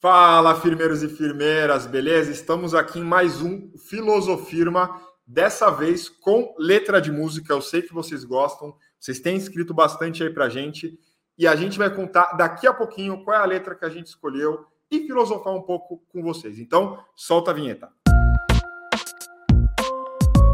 Fala, firmeiros e firmeiras, beleza? Estamos aqui em mais um Filosofirma, dessa vez com letra de música. Eu sei que vocês gostam, vocês têm escrito bastante aí pra gente e a gente vai contar daqui a pouquinho qual é a letra que a gente escolheu e filosofar um pouco com vocês. Então, solta a vinheta.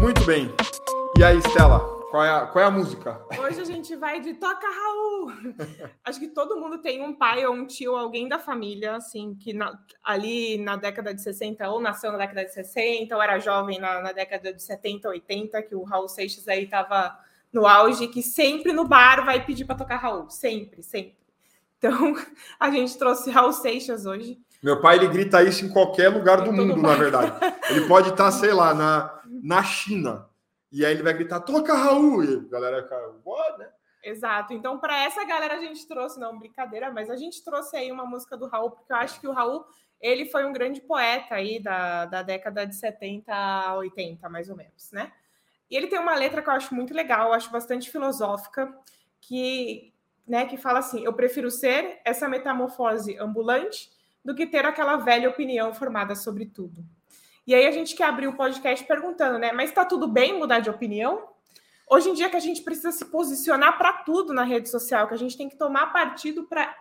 Muito bem. E aí, Stella? Qual é, a, qual é a música? Hoje a gente vai de Toca Raul. Acho que todo mundo tem um pai ou um tio, alguém da família, assim, que na, ali na década de 60, ou nasceu na década de 60, ou era jovem na, na década de 70, 80, que o Raul Seixas aí estava no auge, que sempre no bar vai pedir para tocar Raul. Sempre, sempre. Então, a gente trouxe Raul Seixas hoje. Meu pai, ele grita isso em qualquer lugar do mundo, na verdade. Ele pode estar, sei lá, na, na China e aí ele vai gritar, toca Raul! E a galera fica, what, né? Exato. Então, para essa galera, a gente trouxe, não, brincadeira, mas a gente trouxe aí uma música do Raul, porque eu acho que o Raul, ele foi um grande poeta aí da, da década de 70 a 80, mais ou menos, né? E ele tem uma letra que eu acho muito legal, eu acho bastante filosófica, que, né, que fala assim: eu prefiro ser essa metamorfose ambulante do que ter aquela velha opinião formada sobre tudo. E aí a gente quer abrir o podcast perguntando, né? Mas está tudo bem mudar de opinião? Hoje em dia que a gente precisa se posicionar para tudo na rede social, que a gente tem que tomar partido para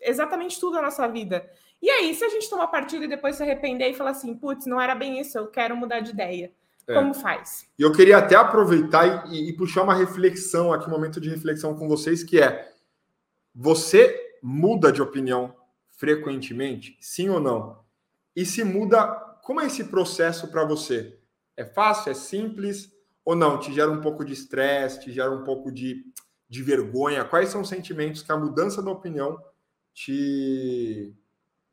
exatamente tudo na nossa vida. E aí, se a gente tomar partido e depois se arrepender e falar assim, putz, não era bem isso, eu quero mudar de ideia. É. Como faz? E eu queria até aproveitar e, e puxar uma reflexão aqui, um momento de reflexão com vocês, que é: você muda de opinião frequentemente? Sim ou não? E se muda como é esse processo para você? É fácil? É simples? Ou não? Te gera um pouco de estresse? Te gera um pouco de, de vergonha? Quais são os sentimentos que a mudança da opinião te,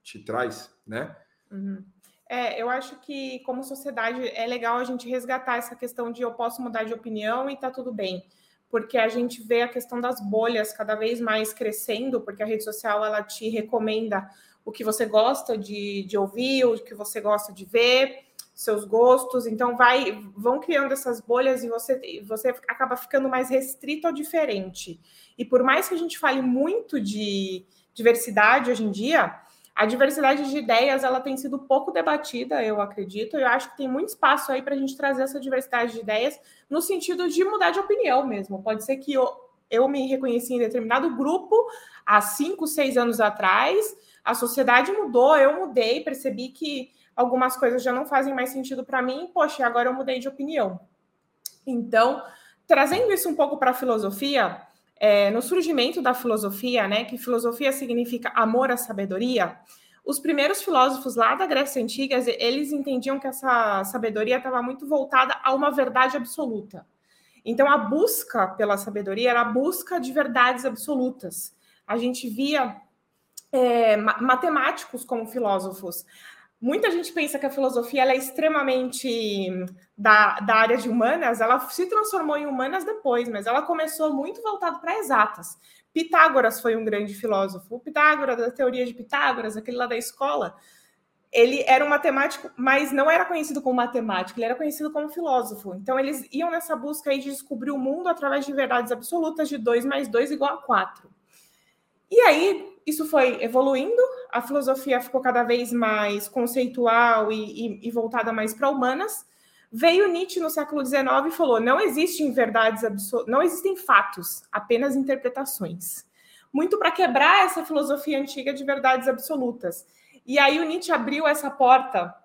te traz, né? Uhum. É, eu acho que como sociedade é legal a gente resgatar essa questão de eu posso mudar de opinião e tá tudo bem, porque a gente vê a questão das bolhas cada vez mais crescendo, porque a rede social ela te recomenda o que você gosta de, de ouvir, o que você gosta de ver, seus gostos. Então, vai, vão criando essas bolhas e você, você acaba ficando mais restrito ao diferente. E por mais que a gente fale muito de diversidade hoje em dia, a diversidade de ideias ela tem sido pouco debatida, eu acredito. Eu acho que tem muito espaço aí para a gente trazer essa diversidade de ideias no sentido de mudar de opinião mesmo. Pode ser que eu, eu me reconheci em determinado grupo há cinco, seis anos atrás a sociedade mudou, eu mudei, percebi que algumas coisas já não fazem mais sentido para mim, poxa, agora eu mudei de opinião. Então, trazendo isso um pouco para a filosofia, é, no surgimento da filosofia, né, que filosofia significa amor à sabedoria, os primeiros filósofos lá da Grécia Antiga, eles entendiam que essa sabedoria estava muito voltada a uma verdade absoluta. Então, a busca pela sabedoria era a busca de verdades absolutas. A gente via é, matemáticos como filósofos. Muita gente pensa que a filosofia é extremamente da, da área de humanas, ela se transformou em humanas depois, mas ela começou muito voltada para exatas. Pitágoras foi um grande filósofo. O Pitágoras, da teoria de Pitágoras, aquele lá da escola, ele era um matemático, mas não era conhecido como matemático, ele era conhecido como filósofo. Então, eles iam nessa busca aí de descobrir o mundo através de verdades absolutas de 2 mais 2 igual a 4. E aí, isso foi evoluindo, a filosofia ficou cada vez mais conceitual e, e, e voltada mais para humanas. Veio Nietzsche no século XIX e falou: não existem verdades absolutas, não existem fatos, apenas interpretações. Muito para quebrar essa filosofia antiga de verdades absolutas. E aí o Nietzsche abriu essa porta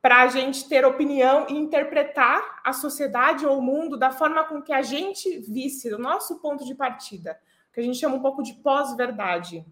para a gente ter opinião e interpretar a sociedade ou o mundo da forma com que a gente visse, do nosso ponto de partida, que a gente chama um pouco de pós-verdade.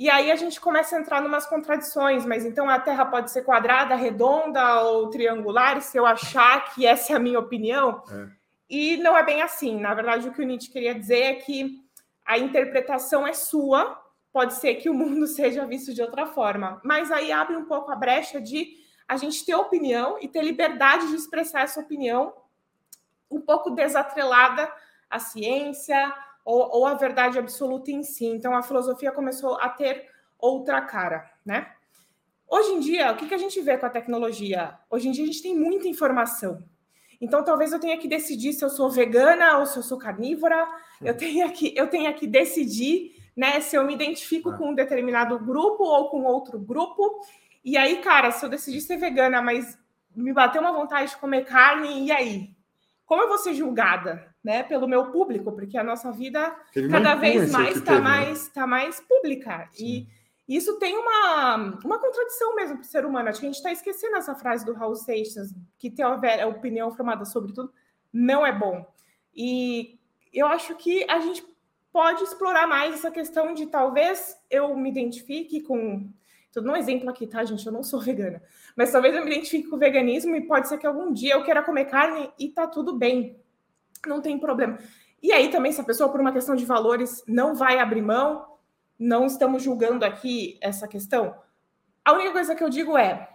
E aí a gente começa a entrar numas contradições, mas então a Terra pode ser quadrada, redonda ou triangular, se eu achar que essa é a minha opinião. É. E não é bem assim. Na verdade, o que o Nietzsche queria dizer é que a interpretação é sua, pode ser que o mundo seja visto de outra forma, mas aí abre um pouco a brecha de a gente ter opinião e ter liberdade de expressar essa opinião um pouco desatrelada à ciência, ou, ou a verdade absoluta em si. Então a filosofia começou a ter outra cara, né? Hoje em dia, o que, que a gente vê com a tecnologia? Hoje em dia a gente tem muita informação. Então talvez eu tenha que decidir se eu sou vegana ou se eu sou carnívora. Eu tenha que, eu tenha que decidir né? Se eu me identifico ah. com um determinado grupo ou com outro grupo. E aí, cara, se eu decidir ser vegana, mas me bateu uma vontade de comer carne, e aí? Como eu vou ser julgada, né, pelo meu público? Porque a nossa vida cada vez mais está né? mais, tá mais pública. Sim. E isso tem uma, uma contradição mesmo para o ser humano. Acho que a gente está esquecendo essa frase do Raul Seixas, que ter a opinião formada sobre tudo não é bom. E eu acho que a gente pode explorar mais essa questão de talvez eu me identifique com. Estou dando um exemplo aqui, tá, gente? Eu não sou vegana. Mas talvez eu me identifique com o veganismo e pode ser que algum dia eu queira comer carne e tá tudo bem. Não tem problema. E aí também, se a pessoa, por uma questão de valores, não vai abrir mão, não estamos julgando aqui essa questão. A única coisa que eu digo é: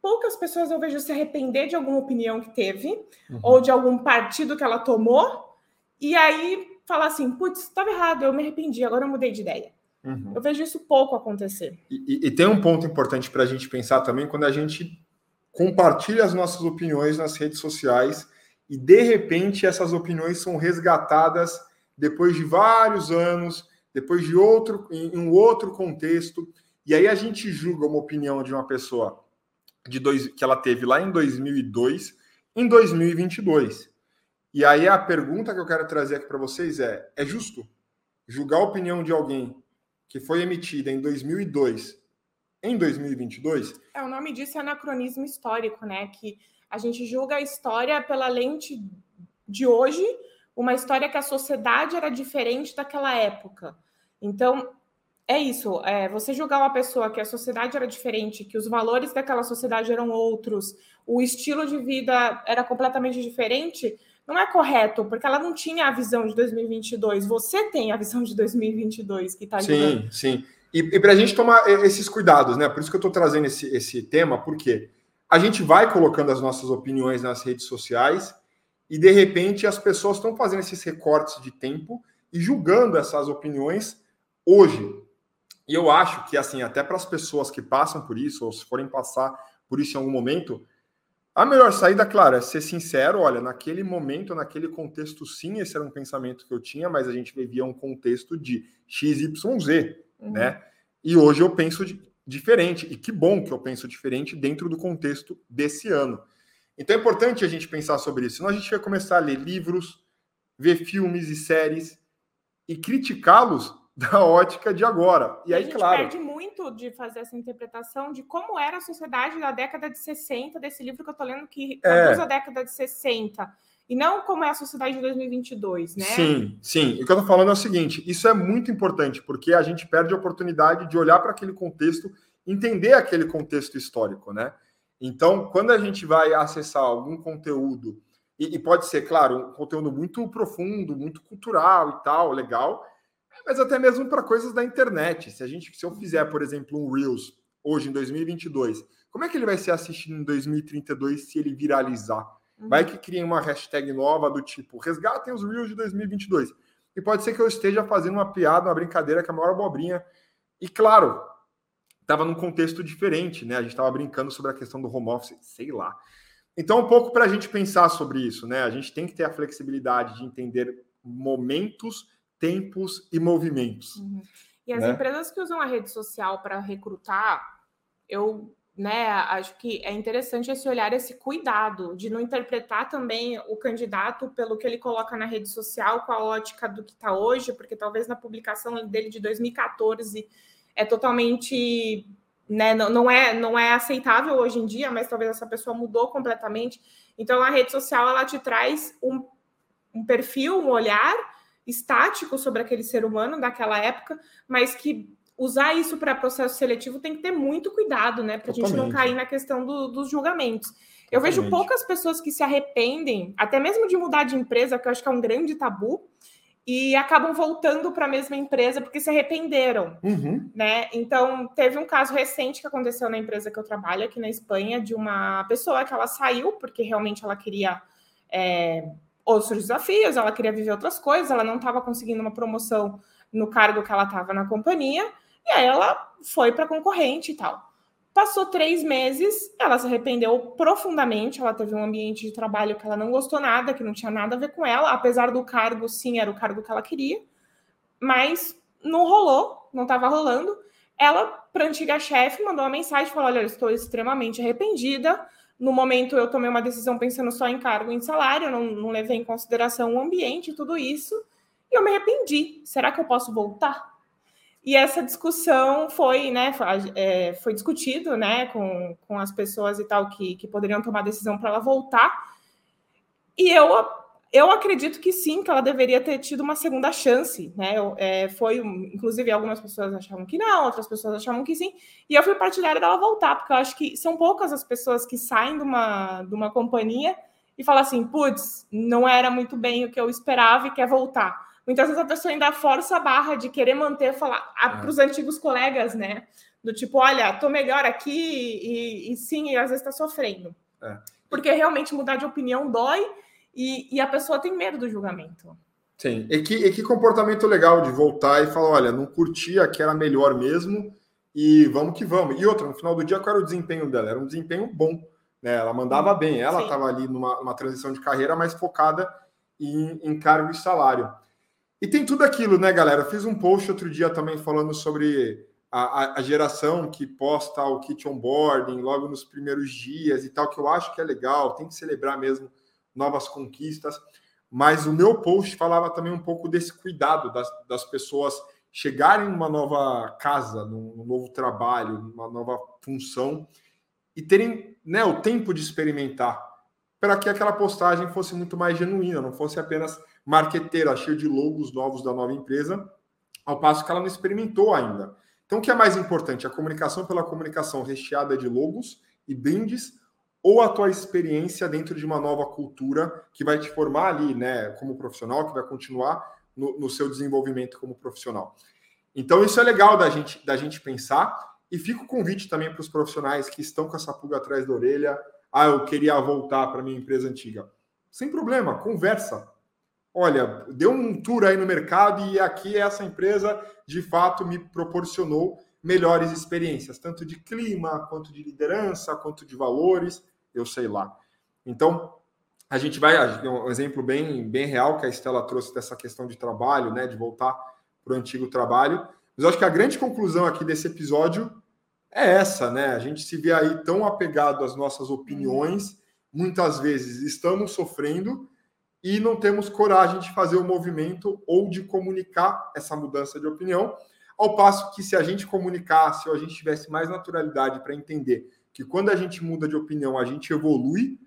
poucas pessoas eu vejo se arrepender de alguma opinião que teve, uhum. ou de algum partido que ela tomou, e aí falar assim, putz, estava errado, eu me arrependi, agora eu mudei de ideia. Uhum. Eu vejo isso pouco acontecer. E, e, e tem um ponto importante para a gente pensar também quando a gente compartilha as nossas opiniões nas redes sociais e de repente essas opiniões são resgatadas depois de vários anos, depois de outro em um outro contexto, e aí a gente julga uma opinião de uma pessoa de dois, que ela teve lá em 2002 em 2022. E aí a pergunta que eu quero trazer aqui para vocês é: é justo julgar a opinião de alguém que foi emitida em 2002 em 2022? É, o nome disso é anacronismo histórico, né? Que a gente julga a história pela lente de hoje, uma história que a sociedade era diferente daquela época. Então, é isso. É, você julgar uma pessoa que a sociedade era diferente, que os valores daquela sociedade eram outros, o estilo de vida era completamente diferente, não é correto, porque ela não tinha a visão de 2022. Você tem a visão de 2022 que está Sim, sim. E, e para a gente tomar esses cuidados, né? Por isso que eu estou trazendo esse, esse tema, porque a gente vai colocando as nossas opiniões nas redes sociais e de repente as pessoas estão fazendo esses recortes de tempo e julgando essas opiniões hoje. E eu acho que, assim, até para as pessoas que passam por isso, ou se forem passar por isso em algum momento, a melhor saída, claro, é ser sincero. Olha, naquele momento, naquele contexto, sim, esse era um pensamento que eu tinha, mas a gente vivia um contexto de XYZ, uhum. né? E hoje eu penso de, diferente. E que bom que eu penso diferente dentro do contexto desse ano. Então é importante a gente pensar sobre isso. Senão a gente vai começar a ler livros, ver filmes e séries e criticá-los da ótica de agora. E, e aí, a gente claro. perde muito de fazer essa interpretação de como era a sociedade da década de 60, desse livro que eu estou lendo, que é. a década de 60. E não como é a sociedade de 2022, né? Sim, sim. O que eu estou falando é o seguinte: isso é muito importante, porque a gente perde a oportunidade de olhar para aquele contexto, entender aquele contexto histórico, né? Então, quando a gente vai acessar algum conteúdo, e, e pode ser, claro, um conteúdo muito profundo, muito cultural e tal, legal, mas até mesmo para coisas da internet. Se a gente, se eu fizer, por exemplo, um Reels hoje em 2022, como é que ele vai ser assistido em 2032 se ele viralizar? Uhum. Vai que cria uma hashtag nova do tipo resgatem os Reels de 2022. E pode ser que eu esteja fazendo uma piada, uma brincadeira que é a maior abobrinha. E claro, estava num contexto diferente, né? A gente estava brincando sobre a questão do home office, sei lá. Então, um pouco para a gente pensar sobre isso, né? A gente tem que ter a flexibilidade de entender momentos tempos e movimentos. Uhum. E as né? empresas que usam a rede social para recrutar, eu né, acho que é interessante esse olhar, esse cuidado de não interpretar também o candidato pelo que ele coloca na rede social com a ótica do que está hoje, porque talvez na publicação dele de 2014 é totalmente né, não, é, não é aceitável hoje em dia, mas talvez essa pessoa mudou completamente. Então a rede social ela te traz um, um perfil, um olhar estático sobre aquele ser humano daquela época, mas que usar isso para processo seletivo tem que ter muito cuidado, né? Para a gente não cair na questão do, dos julgamentos. Eu vejo poucas pessoas que se arrependem, até mesmo de mudar de empresa, que eu acho que é um grande tabu, e acabam voltando para a mesma empresa porque se arrependeram, uhum. né? Então, teve um caso recente que aconteceu na empresa que eu trabalho aqui na Espanha, de uma pessoa que ela saiu porque realmente ela queria é, outros desafios, ela queria viver outras coisas, ela não estava conseguindo uma promoção no cargo que ela estava na companhia, e aí ela foi para concorrente e tal. Passou três meses, ela se arrependeu profundamente, ela teve um ambiente de trabalho que ela não gostou nada, que não tinha nada a ver com ela, apesar do cargo, sim, era o cargo que ela queria, mas não rolou, não estava rolando. Ela, para a antiga chefe, mandou uma mensagem falou: Olha, eu estou extremamente arrependida. No momento, eu tomei uma decisão pensando só em cargo e em salário, não, não levei em consideração o ambiente e tudo isso. E eu me arrependi. Será que eu posso voltar? E essa discussão foi, né, foi, é, foi discutido, né, com, com as pessoas e tal que, que poderiam tomar decisão para ela voltar. E eu eu acredito que sim, que ela deveria ter tido uma segunda chance, né? Eu, é, foi, inclusive, algumas pessoas achavam que não, outras pessoas achavam que sim, e eu fui partidária dela voltar, porque eu acho que são poucas as pessoas que saem de uma, de uma companhia e falam assim, putz, não era muito bem o que eu esperava e quer voltar. Muitas vezes a pessoa ainda força a barra de querer manter, falar é. para os antigos colegas, né? Do tipo, olha, tô melhor aqui e, e sim, e às vezes está sofrendo. É. Porque realmente mudar de opinião dói e, e a pessoa tem medo do julgamento. Sim. E que, e que comportamento legal de voltar e falar: olha, não curtia, que era melhor mesmo, e vamos que vamos. E outra, no final do dia, qual era o desempenho dela? Era um desempenho bom. Né? Ela mandava bem, ela estava ali numa, numa, transição de carreira mais focada em, em cargo e salário. E tem tudo aquilo, né, galera? Eu fiz um post outro dia também falando sobre a, a, geração que posta o kit onboarding logo nos primeiros dias e tal, que eu acho que é legal, tem que celebrar mesmo novas conquistas. Mas o meu post falava também um pouco desse cuidado das, das pessoas chegarem numa nova casa, num, novo trabalho, numa nova função e terem né, o tempo de experimentar para que aquela postagem fosse muito mais genuína, não fosse apenas marqueteira, cheia de logos novos da nova empresa, ao passo que ela não experimentou ainda. Então, o que é mais importante? A comunicação pela comunicação recheada de logos e brindes ou a tua experiência dentro de uma nova cultura que vai te formar ali, né, como profissional, que vai continuar no, no seu desenvolvimento como profissional. Então, isso é legal da gente, da gente pensar. E fica o convite também para os profissionais que estão com essa pulga atrás da orelha. Ah, eu queria voltar para minha empresa antiga. Sem problema, conversa. Olha, deu um tour aí no mercado e aqui essa empresa de fato me proporcionou melhores experiências, tanto de clima, quanto de liderança, quanto de valores eu sei lá. Então, a gente vai, um exemplo bem, bem real que a Estela trouxe dessa questão de trabalho, né, de voltar para o antigo trabalho. Mas eu acho que a grande conclusão aqui desse episódio é essa, né? A gente se vê aí tão apegado às nossas opiniões, muitas vezes estamos sofrendo e não temos coragem de fazer o movimento ou de comunicar essa mudança de opinião, ao passo que se a gente comunicasse ou a gente tivesse mais naturalidade para entender que quando a gente muda de opinião, a gente evolui,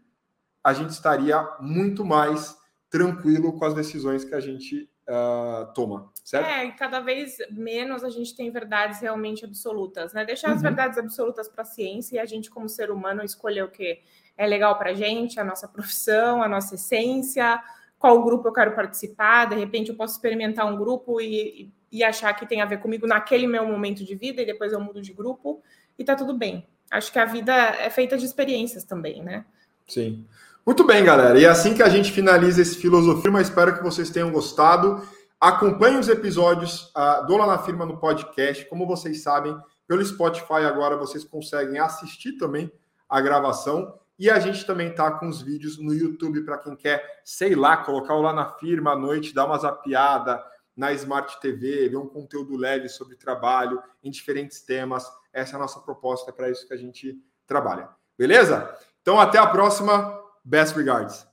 a gente estaria muito mais tranquilo com as decisões que a gente uh, toma, certo? É, e cada vez menos a gente tem verdades realmente absolutas, né? Deixar uhum. as verdades absolutas para a ciência e a gente, como ser humano, escolher o que é legal para a gente, a nossa profissão, a nossa essência, qual grupo eu quero participar. De repente, eu posso experimentar um grupo e, e achar que tem a ver comigo naquele meu momento de vida e depois eu mudo de grupo e tá tudo bem. Acho que a vida é feita de experiências também, né? Sim. Muito bem, galera. E é assim que a gente finaliza esse Filosofia, mas espero que vocês tenham gostado. Acompanhe os episódios uh, do Lá na Firma no podcast. Como vocês sabem, pelo Spotify agora vocês conseguem assistir também a gravação. E a gente também tá com os vídeos no YouTube para quem quer, sei lá, colocar o Lá na Firma à noite, dar uma zapiada na Smart TV, ver um conteúdo leve sobre trabalho em diferentes temas. Essa é a nossa proposta, é para isso que a gente trabalha. Beleza? Então, até a próxima. Best regards.